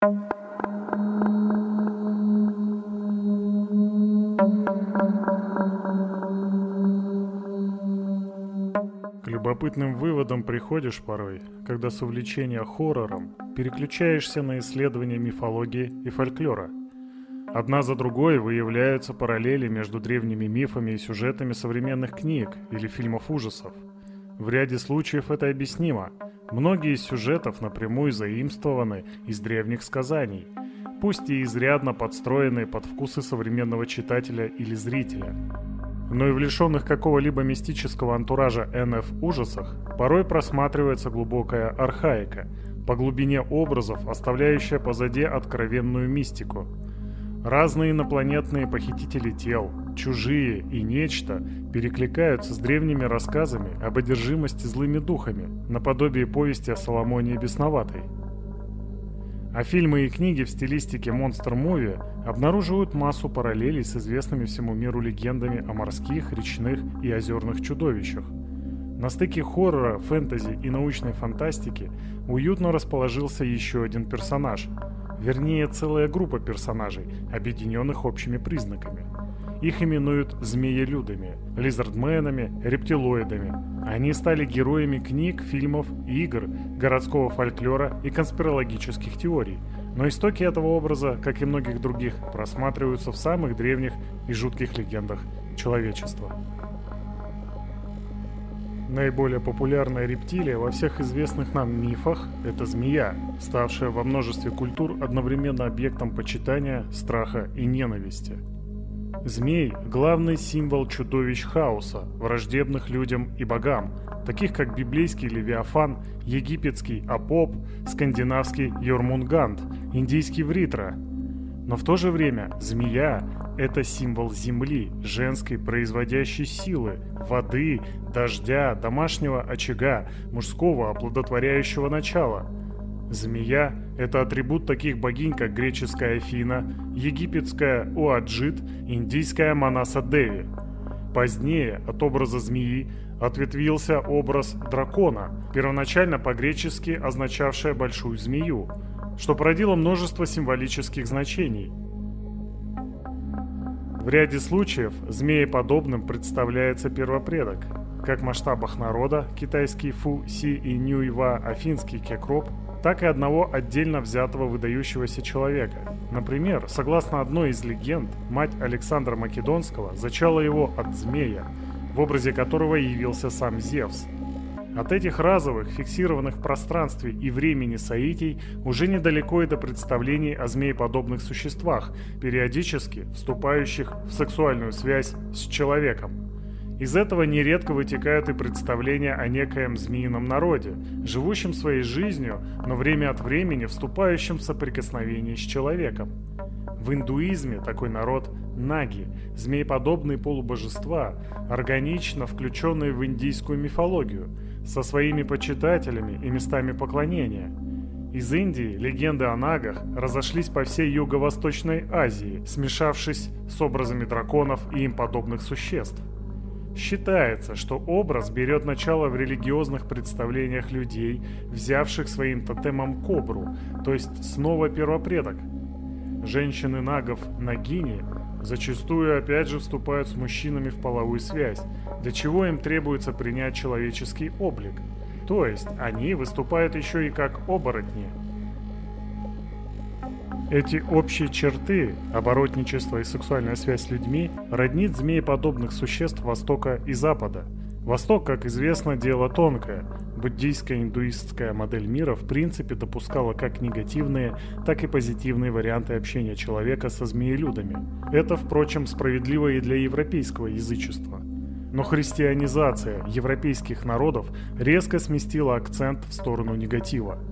К любопытным выводам приходишь порой, когда с увлечения хоррором переключаешься на исследования мифологии и фольклора. Одна за другой выявляются параллели между древними мифами и сюжетами современных книг или фильмов ужасов. В ряде случаев это объяснимо. Многие из сюжетов напрямую заимствованы из древних сказаний, пусть и изрядно подстроенные под вкусы современного читателя или зрителя но и в лишенных какого-либо мистического антуража НФ ужасах порой просматривается глубокая архаика, по глубине образов, оставляющая позади откровенную мистику. Разные инопланетные похитители тел, чужие и нечто перекликаются с древними рассказами об одержимости злыми духами, наподобие повести о Соломоне Бесноватой – а фильмы и книги в стилистике монстр-муви обнаруживают массу параллелей с известными всему миру легендами о морских, речных и озерных чудовищах. На стыке хоррора, фэнтези и научной фантастики уютно расположился еще один персонаж, вернее целая группа персонажей, объединенных общими признаками – их именуют змеелюдами, лизардменами, рептилоидами. Они стали героями книг, фильмов, игр, городского фольклора и конспирологических теорий. Но истоки этого образа, как и многих других, просматриваются в самых древних и жутких легендах человечества. Наиболее популярная рептилия во всех известных нам мифах – это змея, ставшая во множестве культур одновременно объектом почитания, страха и ненависти – Змей – главный символ чудовищ хаоса, враждебных людям и богам, таких как библейский Левиафан, египетский Апоп, скандинавский Йормунганд, индийский Вритра. Но в то же время змея – это символ земли, женской производящей силы, воды, дождя, домашнего очага, мужского оплодотворяющего начала – Змея – это атрибут таких богинь, как греческая Афина, египетская Уаджит, индийская Манаса Деви. Позднее от образа змеи ответвился образ дракона, первоначально по-гречески означавшая большую змею, что породило множество символических значений. В ряде случаев змееподобным представляется первопредок, как в масштабах народа китайский Фу Си и Нюйва, афинский Кекроп – так и одного отдельно взятого выдающегося человека. Например, согласно одной из легенд, мать Александра Македонского зачала его от змея, в образе которого явился сам Зевс. От этих разовых, фиксированных в пространстве и времени соитий уже недалеко и до представлений о змееподобных существах, периодически вступающих в сексуальную связь с человеком. Из этого нередко вытекают и представления о некоем змеином народе, живущем своей жизнью, но время от времени вступающем в соприкосновение с человеком. В индуизме такой народ – наги, змееподобные полубожества, органично включенные в индийскую мифологию, со своими почитателями и местами поклонения – из Индии легенды о нагах разошлись по всей Юго-Восточной Азии, смешавшись с образами драконов и им подобных существ. Считается, что образ берет начало в религиозных представлениях людей, взявших своим тотемом кобру, то есть снова первопредок. Женщины нагов Нагини зачастую опять же вступают с мужчинами в половую связь, для чего им требуется принять человеческий облик. То есть они выступают еще и как оборотни – эти общие черты, оборотничество и сексуальная связь с людьми, роднит змееподобных существ Востока и Запада. Восток, как известно, дело тонкое. Буддийская индуистская модель мира в принципе допускала как негативные, так и позитивные варианты общения человека со змеелюдами. Это, впрочем, справедливо и для европейского язычества. Но христианизация европейских народов резко сместила акцент в сторону негатива –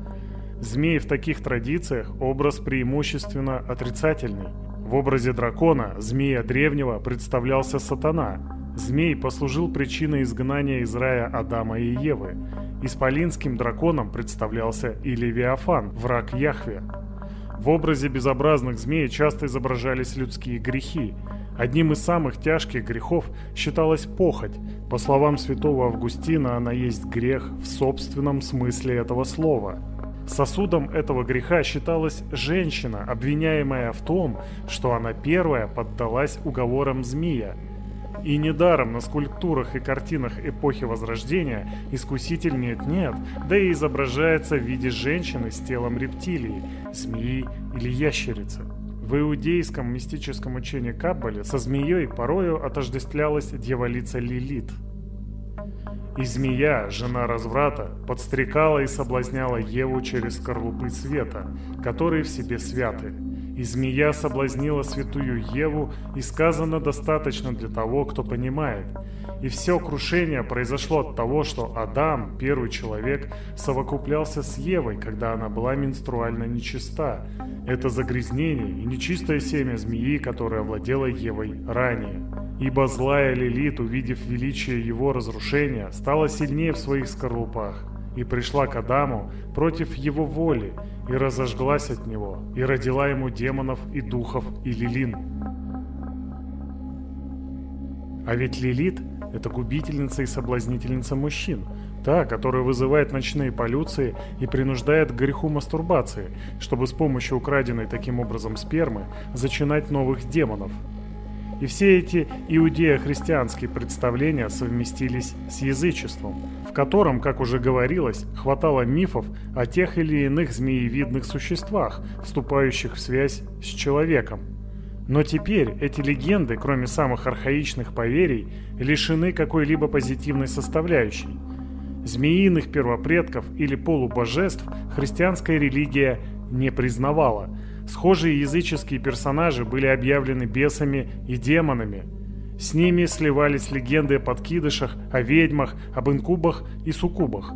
Змей в таких традициях образ преимущественно отрицательный. В образе дракона, змея древнего, представлялся сатана. Змей послужил причиной изгнания из рая Адама и Евы. Исполинским драконом представлялся и Левиафан, враг Яхве. В образе безобразных змей часто изображались людские грехи. Одним из самых тяжких грехов считалась похоть. По словам святого Августина, она есть грех в собственном смысле этого слова – Сосудом этого греха считалась женщина, обвиняемая в том, что она первая поддалась уговорам змея. И недаром на скульптурах и картинах эпохи Возрождения искуситель нет-нет, да и изображается в виде женщины с телом рептилии, змеи или ящерицы. В иудейском мистическом учении Каббале со змеей порою отождествлялась дьяволица Лилит – и змея, жена разврата, подстрекала и соблазняла Еву через скорлупы света, которые в себе святы. И змея соблазнила святую Еву, и сказано достаточно для того, кто понимает. И все крушение произошло от того, что Адам, первый человек, совокуплялся с Евой, когда она была менструально нечиста. Это загрязнение и нечистое семя змеи, которое овладело Евой ранее. Ибо злая Лилит, увидев величие его разрушения, стала сильнее в своих скорлупах и пришла к Адаму против его воли, и разожглась от него, и родила ему демонов и духов и Лилин. А ведь Лилит – это губительница и соблазнительница мужчин, та, которая вызывает ночные полюции и принуждает к греху мастурбации, чтобы с помощью украденной таким образом спермы зачинать новых демонов – и все эти иудео-христианские представления совместились с язычеством, в котором, как уже говорилось, хватало мифов о тех или иных змеевидных существах, вступающих в связь с человеком. Но теперь эти легенды, кроме самых архаичных поверий, лишены какой-либо позитивной составляющей. Змеиных первопредков или полубожеств христианская религия не признавала – Схожие языческие персонажи были объявлены бесами и демонами. С ними сливались легенды о подкидышах, о ведьмах, об инкубах и суккубах.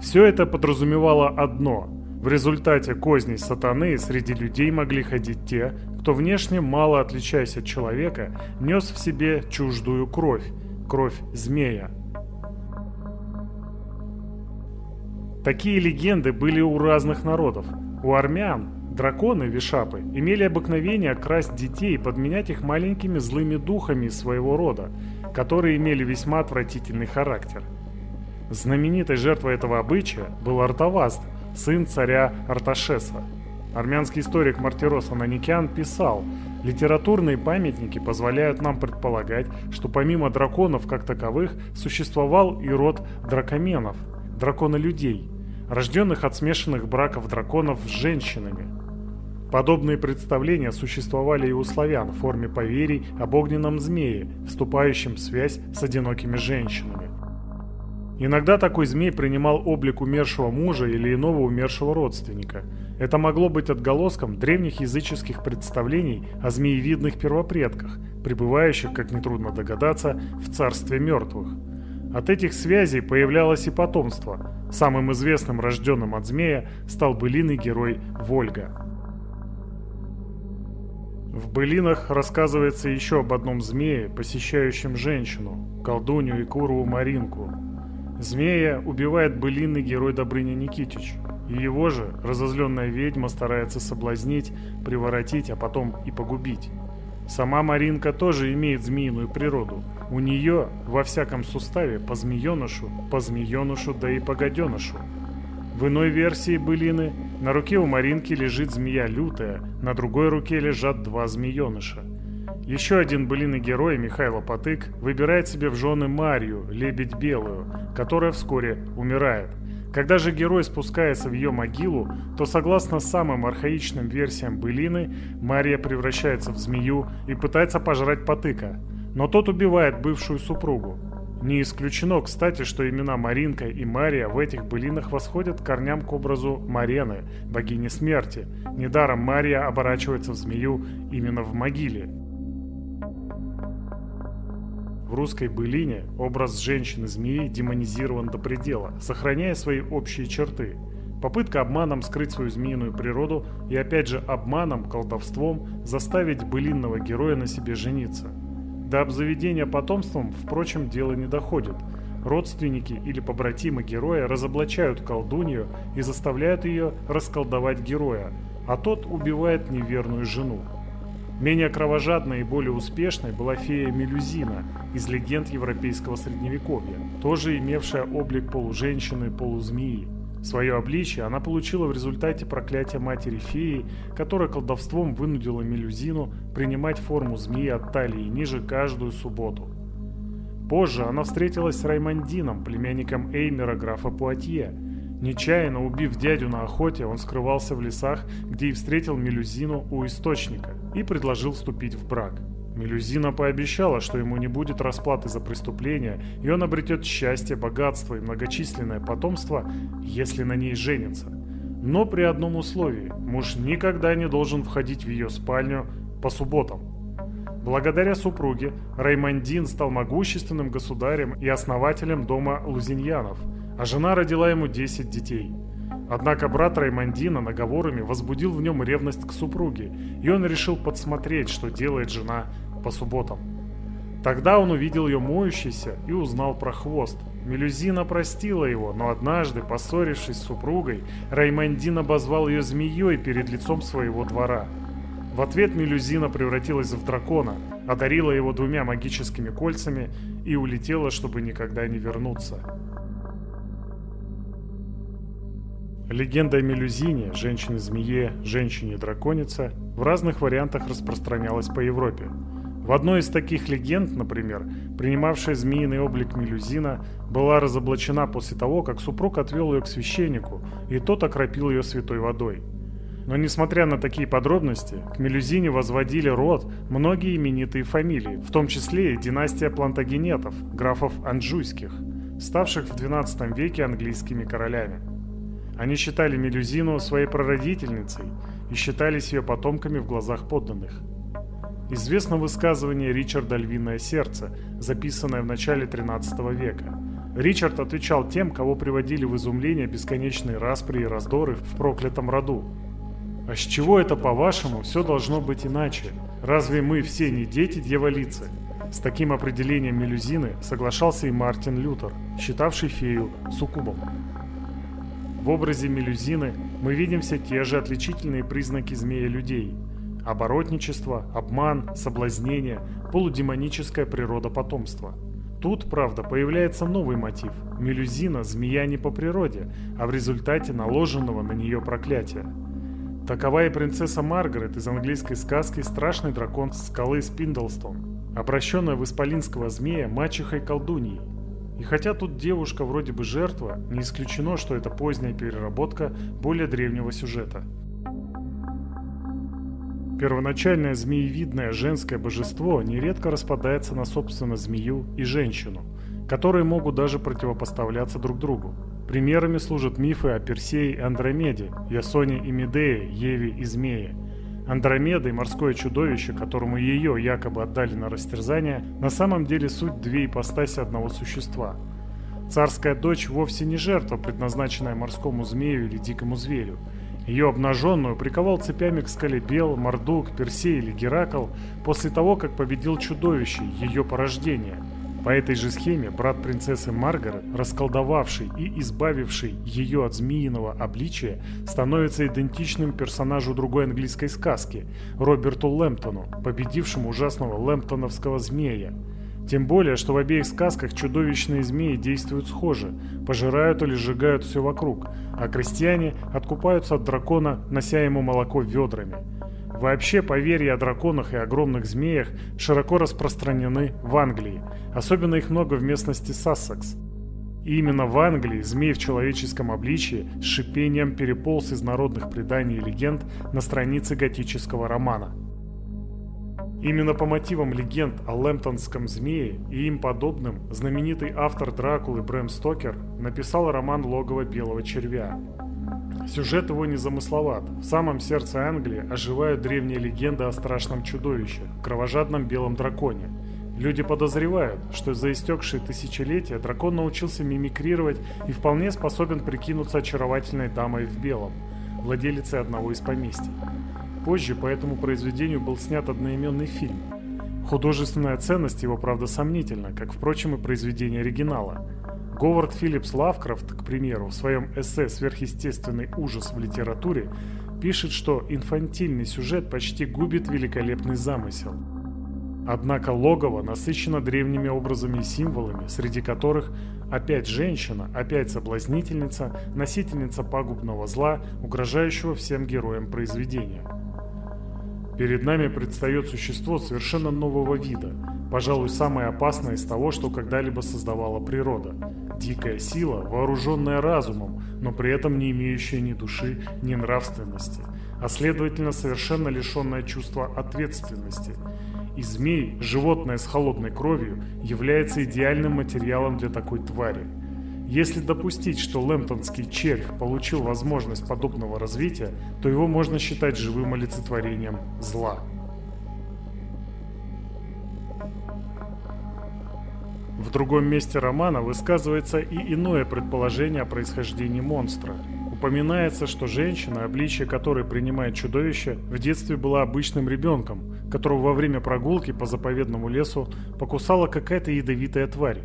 Все это подразумевало одно – в результате козней сатаны среди людей могли ходить те, кто внешне, мало отличаясь от человека, нес в себе чуждую кровь – кровь змея. Такие легенды были у разных народов. У армян Драконы, вишапы, имели обыкновение красть детей и подменять их маленькими злыми духами своего рода, которые имели весьма отвратительный характер. Знаменитой жертвой этого обычая был Артаваст, сын царя Арташеса. Армянский историк Мартирос Ананикян писал, литературные памятники позволяют нам предполагать, что помимо драконов как таковых существовал и род дракоменов, драконолюдей, рожденных от смешанных браков драконов с женщинами. Подобные представления существовали и у славян в форме поверий об огненном змее, вступающем в связь с одинокими женщинами. Иногда такой змей принимал облик умершего мужа или иного умершего родственника. Это могло быть отголоском древних языческих представлений о змеевидных первопредках, пребывающих, как нетрудно догадаться, в царстве мертвых. От этих связей появлялось и потомство. Самым известным рожденным от змея стал былиный герой Вольга. В былинах рассказывается еще об одном змее, посещающем женщину, колдунью и курову Маринку. Змея убивает былинный герой Добрыня Никитич. И его же разозленная ведьма старается соблазнить, приворотить, а потом и погубить. Сама Маринка тоже имеет змеиную природу. У нее во всяком суставе по змеенышу, по змеенышу, да и по гаденышу. В иной версии былины на руке у Маринки лежит змея лютая, на другой руке лежат два змееныша. Еще один былиный герой, Михайло Потык, выбирает себе в жены Марию, лебедь белую, которая вскоре умирает. Когда же герой спускается в ее могилу, то согласно самым архаичным версиям былины, Мария превращается в змею и пытается пожрать Потыка. Но тот убивает бывшую супругу. Не исключено, кстати, что имена Маринка и Мария в этих былинах восходят корням к образу Марены, богини смерти. Недаром Мария оборачивается в змею именно в могиле. В русской былине образ женщины-змеи демонизирован до предела, сохраняя свои общие черты. Попытка обманом скрыть свою змеиную природу и опять же обманом, колдовством заставить былинного героя на себе жениться – до обзаведения потомством, впрочем, дело не доходит. Родственники или побратимы героя разоблачают колдунью и заставляют ее расколдовать героя, а тот убивает неверную жену. Менее кровожадной и более успешной была фея Мелюзина из легенд европейского средневековья, тоже имевшая облик полуженщины и полузмеи. Свое обличие она получила в результате проклятия матери феи, которая колдовством вынудила Мелюзину принимать форму змеи от талии ниже каждую субботу. Позже она встретилась с Раймондином, племянником Эймера графа Пуатье. Нечаянно убив дядю на охоте, он скрывался в лесах, где и встретил Мелюзину у источника и предложил вступить в брак. Мелюзина пообещала, что ему не будет расплаты за преступление, и он обретет счастье, богатство и многочисленное потомство, если на ней женится. Но при одном условии – муж никогда не должен входить в ее спальню по субботам. Благодаря супруге Раймондин стал могущественным государем и основателем дома Лузиньянов, а жена родила ему 10 детей – Однако брат Раймондина наговорами возбудил в нем ревность к супруге, и он решил подсмотреть, что делает жена по субботам. Тогда он увидел ее моющейся и узнал про хвост. Мелюзина простила его, но однажды, поссорившись с супругой, Раймондин обозвал ее змеей перед лицом своего двора. В ответ Мелюзина превратилась в дракона, одарила его двумя магическими кольцами и улетела, чтобы никогда не вернуться. Легенда о Мелюзине, женщине-змее, женщине-драконице в разных вариантах распространялась по Европе. В одной из таких легенд, например, принимавшая змеиный облик Мелюзина была разоблачена после того, как супруг отвел ее к священнику, и тот окропил ее святой водой. Но несмотря на такие подробности, к Мелюзине возводили род многие именитые фамилии, в том числе и династия плантагенетов, графов Анжуйских, ставших в XII веке английскими королями. Они считали Мелюзину своей прародительницей и считались ее потомками в глазах подданных. Известно высказывание Ричарда «Львиное сердце», записанное в начале XIII века. Ричард отвечал тем, кого приводили в изумление бесконечные распри и раздоры в проклятом роду. «А с чего это, по-вашему, все должно быть иначе? Разве мы все не дети дьяволицы?» С таким определением мелюзины соглашался и Мартин Лютер, считавший фею суккубом. В образе мелюзины мы видим все те же отличительные признаки змея-людей. Оборотничество, обман, соблазнение, полудемоническая природа потомства. Тут, правда, появляется новый мотив. Мелюзина – змея не по природе, а в результате наложенного на нее проклятия. Такова и принцесса Маргарет из английской сказки «Страшный дракон скалы Спиндлстон», обращенная в исполинского змея мачехой-колдуньей, и хотя тут девушка вроде бы жертва, не исключено, что это поздняя переработка более древнего сюжета. Первоначальное змеевидное женское божество нередко распадается на собственно змею и женщину, которые могут даже противопоставляться друг другу. Примерами служат мифы о Персее и Андромеде, Ясоне и Медее, Еве и Змее – Андромеда и морское чудовище, которому ее якобы отдали на растерзание, на самом деле суть две ипостаси одного существа. Царская дочь вовсе не жертва, предназначенная морскому змею или дикому зверю. Ее обнаженную приковал цепями к скале Бел, Мордук, Персей или Геракл после того, как победил чудовище, ее порождение – по этой же схеме брат принцессы Маргарет, расколдовавший и избавивший ее от змеиного обличия, становится идентичным персонажу другой английской сказки – Роберту Лэмптону, победившему ужасного лэмптоновского змея. Тем более, что в обеих сказках чудовищные змеи действуют схоже, пожирают или сжигают все вокруг, а крестьяне откупаются от дракона, нося ему молоко ведрами – Вообще, поверья о драконах и огромных змеях широко распространены в Англии. Особенно их много в местности Сассекс. И именно в Англии змей в человеческом обличии с шипением переполз из народных преданий и легенд на страницы готического романа. Именно по мотивам легенд о лэмптонском змее и им подобным знаменитый автор Дракулы Брэм Стокер написал роман «Логово белого червя», Сюжет его незамысловат. В самом сердце Англии оживают древние легенды о страшном чудовище, кровожадном белом драконе. Люди подозревают, что за истекшие тысячелетия дракон научился мимикрировать и вполне способен прикинуться очаровательной дамой в белом, владелицей одного из поместий. Позже по этому произведению был снят одноименный фильм. Художественная ценность его, правда, сомнительна, как, впрочем, и произведение оригинала – Говард Филлипс Лавкрафт, к примеру, в своем эссе «Сверхъестественный ужас в литературе» пишет, что инфантильный сюжет почти губит великолепный замысел. Однако логово насыщено древними образами и символами, среди которых опять женщина, опять соблазнительница, носительница пагубного зла, угрожающего всем героям произведения. Перед нами предстает существо совершенно нового вида, пожалуй, самое опасное из того, что когда-либо создавала природа. Дикая сила, вооруженная разумом, но при этом не имеющая ни души, ни нравственности, а следовательно совершенно лишенная чувства ответственности – и змей, животное с холодной кровью, является идеальным материалом для такой твари. Если допустить, что лэмптонский червь получил возможность подобного развития, то его можно считать живым олицетворением зла. В другом месте романа высказывается и иное предположение о происхождении монстра. Упоминается, что женщина, обличие которой принимает чудовище, в детстве была обычным ребенком, которого во время прогулки по заповедному лесу покусала какая-то ядовитая тварь.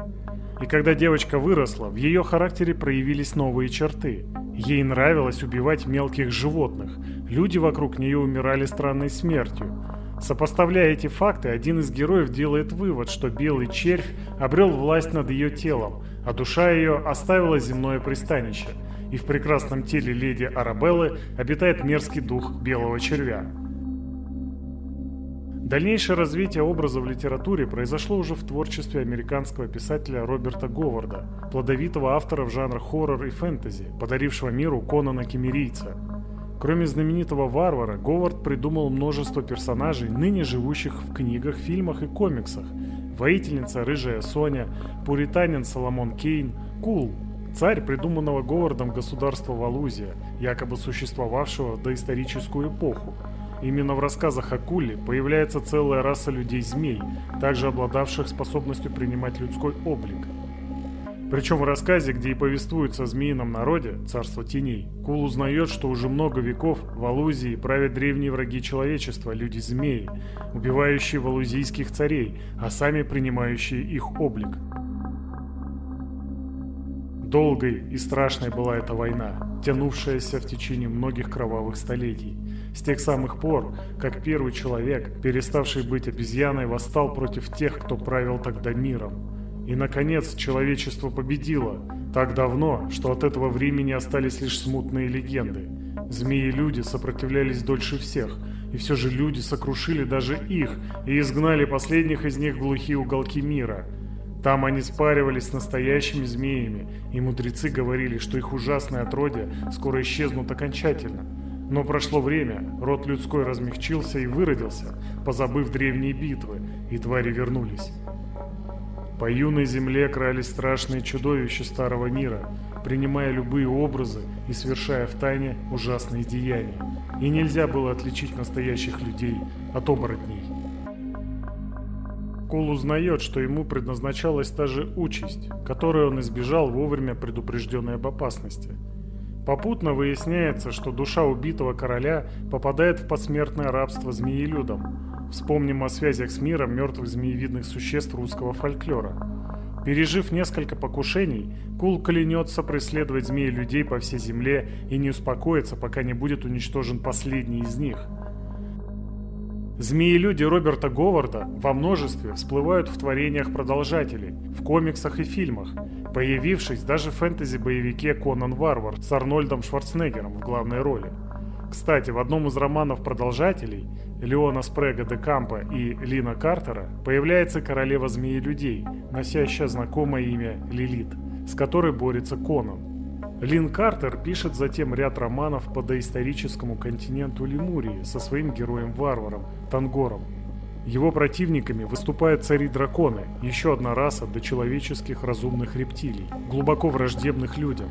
И когда девочка выросла, в ее характере проявились новые черты. Ей нравилось убивать мелких животных. Люди вокруг нее умирали странной смертью. Сопоставляя эти факты, один из героев делает вывод, что белый червь обрел власть над ее телом, а душа ее оставила земное пристанище. И в прекрасном теле леди Арабеллы обитает мерзкий дух белого червя. Дальнейшее развитие образа в литературе произошло уже в творчестве американского писателя Роберта Говарда, плодовитого автора в жанрах хоррор и фэнтези, подарившего миру Конана Кемерийца. Кроме знаменитого варвара, Говард придумал множество персонажей, ныне живущих в книгах, фильмах и комиксах. Воительница Рыжая Соня, пуританин Соломон Кейн, Кул, царь придуманного Говардом государства Валузия, якобы существовавшего в доисторическую эпоху, Именно в рассказах о Куле появляется целая раса людей-змей, также обладавших способностью принимать людской облик. Причем в рассказе, где и повествуется о змеином народе, царство теней, Кул узнает, что уже много веков в Алузии правят древние враги человечества, люди-змеи, убивающие валузийских царей, а сами принимающие их облик. Долгой и страшной была эта война, тянувшаяся в течение многих кровавых столетий. С тех самых пор, как первый человек, переставший быть обезьяной, восстал против тех, кто правил тогда миром. И, наконец, человечество победило. Так давно, что от этого времени остались лишь смутные легенды. Змеи-люди сопротивлялись дольше всех, и все же люди сокрушили даже их и изгнали последних из них в глухие уголки мира – там они спаривались с настоящими змеями, и мудрецы говорили, что их ужасные отродья скоро исчезнут окончательно. Но прошло время, род людской размягчился и выродился, позабыв древние битвы, и твари вернулись. По юной земле крались страшные чудовища старого мира, принимая любые образы и совершая в тайне ужасные деяния. И нельзя было отличить настоящих людей от оборотней. Кул узнает, что ему предназначалась та же участь, которой он избежал вовремя предупрежденной об опасности. Попутно выясняется, что душа убитого короля попадает в посмертное рабство змеелюдам. Вспомним о связях с миром мертвых змеевидных существ русского фольклора. Пережив несколько покушений, Кул клянется преследовать змеи людей по всей земле и не успокоится, пока не будет уничтожен последний из них – Змеи-люди Роберта Говарда во множестве всплывают в творениях продолжателей, в комиксах и фильмах, появившись даже в фэнтези-боевике «Конан Варвар» с Арнольдом Шварценеггером в главной роли. Кстати, в одном из романов продолжателей Леона Спрега де Кампа и Лина Картера появляется королева змеи-людей, носящая знакомое имя Лилит, с которой борется Конан. Лин Картер пишет затем ряд романов по доисторическому континенту Лемурии со своим героем-варваром Тангором. Его противниками выступают цари-драконы, еще одна раса дочеловеческих разумных рептилий, глубоко враждебных людям.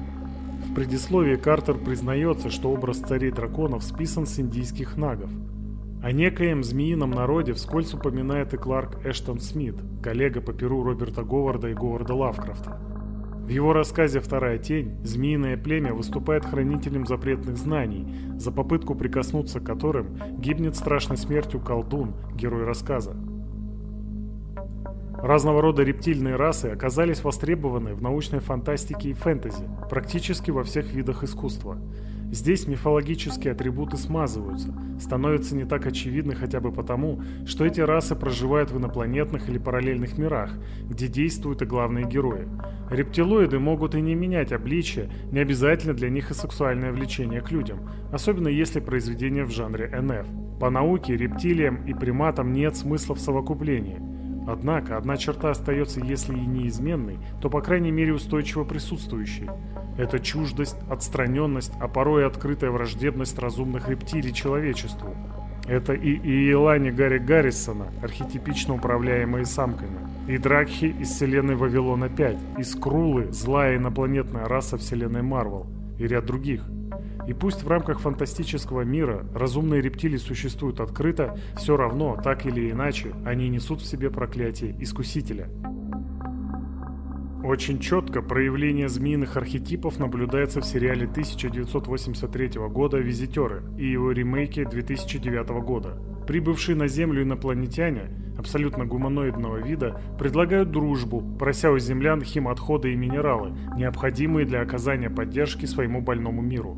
В предисловии Картер признается, что образ царей-драконов списан с индийских нагов. О некоем змеином народе вскользь упоминает и Кларк Эштон Смит, коллега по перу Роберта Говарда и Говарда Лавкрафта. В его рассказе «Вторая тень» змеиное племя выступает хранителем запретных знаний, за попытку прикоснуться к которым гибнет страшной смертью колдун, герой рассказа. Разного рода рептильные расы оказались востребованы в научной фантастике и фэнтези, практически во всех видах искусства. Здесь мифологические атрибуты смазываются, становятся не так очевидны хотя бы потому, что эти расы проживают в инопланетных или параллельных мирах, где действуют и главные герои. Рептилоиды могут и не менять обличие, не обязательно для них и сексуальное влечение к людям, особенно если произведение в жанре НФ. По науке рептилиям и приматам нет смысла в совокуплении. Однако одна черта остается, если и неизменной, то по крайней мере устойчиво присутствующей. Это чуждость, отстраненность, а порой и открытая враждебность разумных рептилий человечеству. Это и Иелани Гарри Гаррисона, архетипично управляемые самками, и Дракхи из вселенной Вавилона 5, и Скрулы, злая инопланетная раса вселенной Марвел, и ряд других. И пусть в рамках фантастического мира разумные рептилии существуют открыто, все равно, так или иначе, они несут в себе проклятие Искусителя – очень четко проявление змеиных архетипов наблюдается в сериале 1983 года «Визитеры» и его ремейке 2009 года. Прибывшие на Землю инопланетяне, абсолютно гуманоидного вида, предлагают дружбу, прося у землян химотходы и минералы, необходимые для оказания поддержки своему больному миру.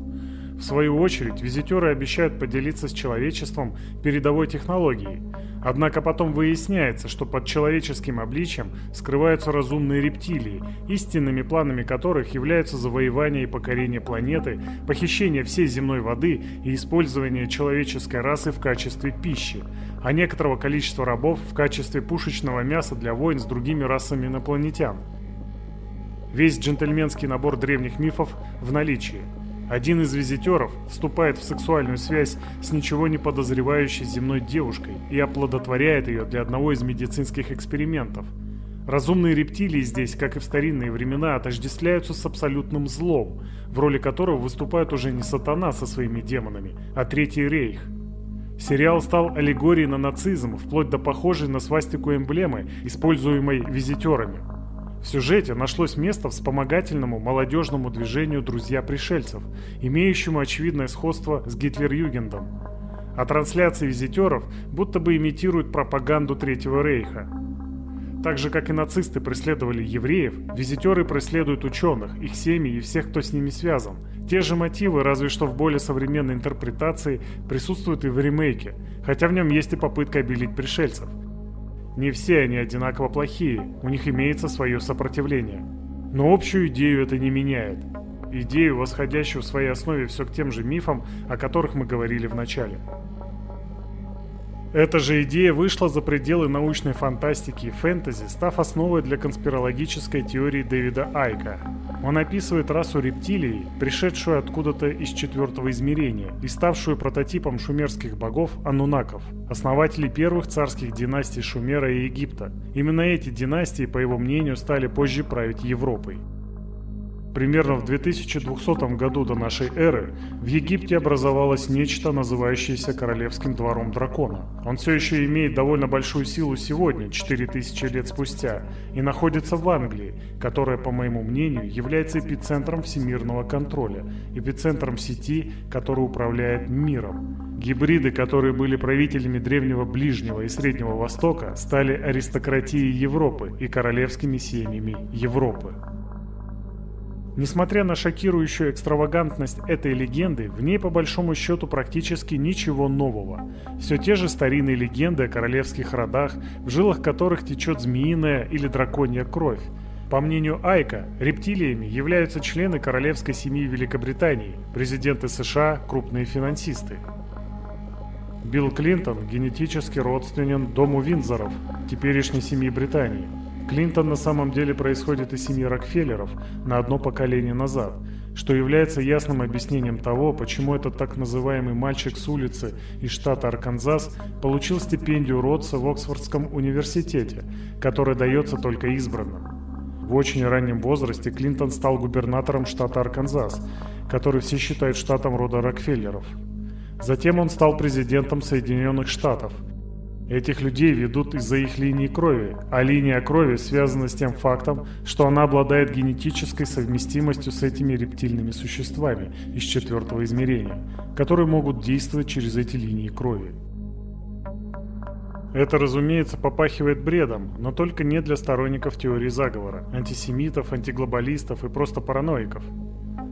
В свою очередь, визитеры обещают поделиться с человечеством передовой технологией. Однако потом выясняется, что под человеческим обличием скрываются разумные рептилии, истинными планами которых являются завоевание и покорение планеты, похищение всей земной воды и использование человеческой расы в качестве пищи, а некоторого количества рабов в качестве пушечного мяса для войн с другими расами инопланетян. Весь джентльменский набор древних мифов в наличии – один из визитеров вступает в сексуальную связь с ничего не подозревающей земной девушкой и оплодотворяет ее для одного из медицинских экспериментов. Разумные рептилии здесь, как и в старинные времена, отождествляются с абсолютным злом, в роли которого выступает уже не сатана со своими демонами, а Третий Рейх. Сериал стал аллегорией на нацизм, вплоть до похожей на свастику эмблемы, используемой визитерами. В сюжете нашлось место вспомогательному молодежному движению «Друзья пришельцев», имеющему очевидное сходство с Гитлер-Югендом. А трансляции визитеров будто бы имитируют пропаганду Третьего Рейха. Так же, как и нацисты преследовали евреев, визитеры преследуют ученых, их семьи и всех, кто с ними связан. Те же мотивы, разве что в более современной интерпретации, присутствуют и в ремейке, хотя в нем есть и попытка обелить пришельцев. Не все они одинаково плохие, у них имеется свое сопротивление. Но общую идею это не меняет. Идею, восходящую в своей основе все к тем же мифам, о которых мы говорили в начале. Эта же идея вышла за пределы научной фантастики и фэнтези, став основой для конспирологической теории Дэвида Айка. Он описывает расу рептилий, пришедшую откуда-то из четвертого измерения и ставшую прототипом шумерских богов Анунаков, основателей первых царских династий Шумера и Египта. Именно эти династии, по его мнению, стали позже править Европой. Примерно в 2200 году до нашей эры в Египте образовалось нечто, называющееся Королевским двором дракона. Он все еще имеет довольно большую силу сегодня, 4000 лет спустя, и находится в Англии, которая, по моему мнению, является эпицентром всемирного контроля, эпицентром сети, которая управляет миром. Гибриды, которые были правителями Древнего Ближнего и Среднего Востока, стали аристократией Европы и королевскими семьями Европы. Несмотря на шокирующую экстравагантность этой легенды, в ней по большому счету практически ничего нового. Все те же старинные легенды о королевских родах, в жилах которых течет змеиная или драконья кровь. По мнению Айка, рептилиями являются члены королевской семьи Великобритании, президенты США, крупные финансисты. Билл Клинтон генетически родственен дому Винзоров, теперешней семьи Британии – Клинтон на самом деле происходит из семьи Рокфеллеров на одно поколение назад, что является ясным объяснением того, почему этот так называемый мальчик с улицы из штата Арканзас получил стипендию Ротса в Оксфордском университете, которая дается только избранным. В очень раннем возрасте Клинтон стал губернатором штата Арканзас, который все считают штатом рода Рокфеллеров. Затем он стал президентом Соединенных Штатов – Этих людей ведут из-за их линии крови, а линия крови связана с тем фактом, что она обладает генетической совместимостью с этими рептильными существами из четвертого измерения, которые могут действовать через эти линии крови. Это, разумеется, попахивает бредом, но только не для сторонников теории заговора, антисемитов, антиглобалистов и просто параноиков.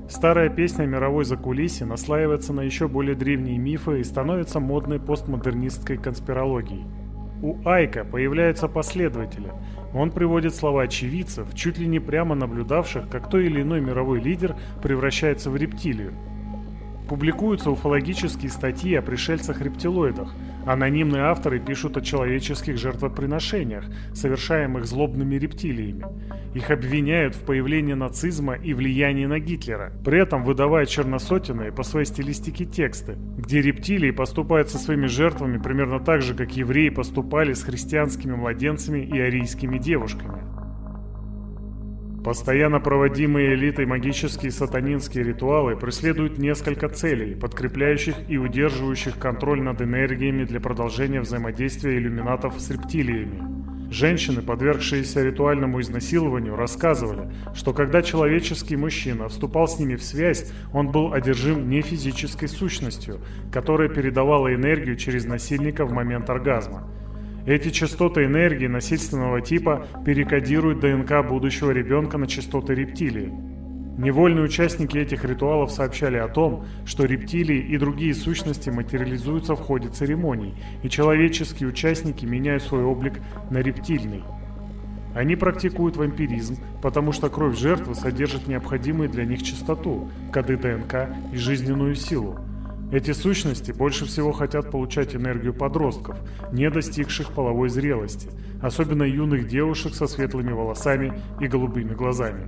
Старая песня мировой закулисье наслаивается на еще более древние мифы и становится модной постмодернистской конспирологией. У Айка появляются последователи. Он приводит слова очевидцев, чуть ли не прямо наблюдавших, как то или иной мировой лидер превращается в рептилию – Публикуются уфологические статьи о пришельцах-рептилоидах. Анонимные авторы пишут о человеческих жертвоприношениях, совершаемых злобными рептилиями. Их обвиняют в появлении нацизма и влиянии на Гитлера, при этом выдавая черносотенные по своей стилистике тексты, где рептилии поступают со своими жертвами примерно так же, как евреи поступали с христианскими младенцами и арийскими девушками. Постоянно проводимые элитой магические сатанинские ритуалы преследуют несколько целей, подкрепляющих и удерживающих контроль над энергиями для продолжения взаимодействия иллюминатов с рептилиями. Женщины, подвергшиеся ритуальному изнасилованию, рассказывали, что когда человеческий мужчина вступал с ними в связь, он был одержим не физической сущностью, которая передавала энергию через насильника в момент оргазма. Эти частоты энергии насильственного типа перекодируют ДНК будущего ребенка на частоты рептилии. Невольные участники этих ритуалов сообщали о том, что рептилии и другие сущности материализуются в ходе церемоний, и человеческие участники меняют свой облик на рептильный. Они практикуют вампиризм, потому что кровь жертвы содержит необходимую для них частоту, коды ДНК и жизненную силу – эти сущности больше всего хотят получать энергию подростков, не достигших половой зрелости, особенно юных девушек со светлыми волосами и голубыми глазами.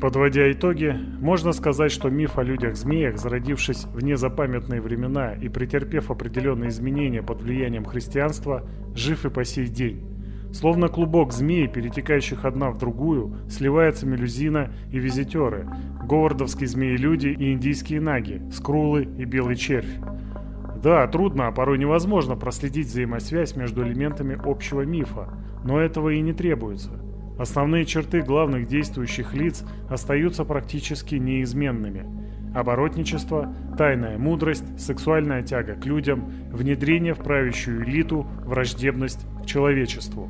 Подводя итоги, можно сказать, что миф о людях-змеях, зародившись в незапамятные времена и претерпев определенные изменения под влиянием христианства, жив и по сей день. Словно клубок змей, перетекающих одна в другую, сливаются мелюзина и визитеры, говардовские змеи-люди и индийские наги, скрулы и белый червь. Да, трудно, а порой невозможно проследить взаимосвязь между элементами общего мифа, но этого и не требуется. Основные черты главных действующих лиц остаются практически неизменными. Оборотничество, тайная мудрость, сексуальная тяга к людям, внедрение в правящую элиту, враждебность к человечеству.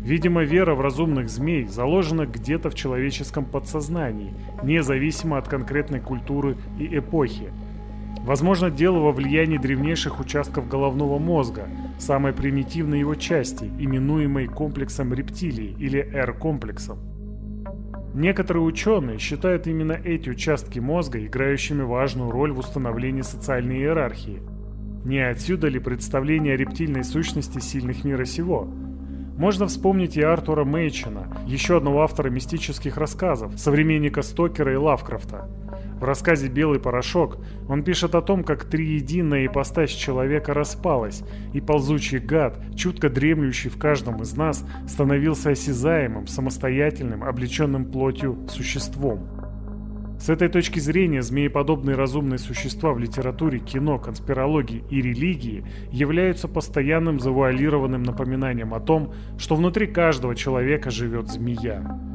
Видимо, вера в разумных змей заложена где-то в человеческом подсознании, независимо от конкретной культуры и эпохи. Возможно, дело во влиянии древнейших участков головного мозга, самой примитивной его части, именуемой комплексом рептилии или R-комплексом. Некоторые ученые считают именно эти участки мозга играющими важную роль в установлении социальной иерархии. Не отсюда ли представление о рептильной сущности сильных мира сего – можно вспомнить и Артура Мейчина, еще одного автора мистических рассказов, современника Стокера и Лавкрафта. В рассказе «Белый порошок» он пишет о том, как триединая ипостась человека распалась, и ползучий гад, чутко дремлющий в каждом из нас, становился осязаемым, самостоятельным, облеченным плотью существом. С этой точки зрения змееподобные разумные существа в литературе, кино, конспирологии и религии являются постоянным завуалированным напоминанием о том, что внутри каждого человека живет змея.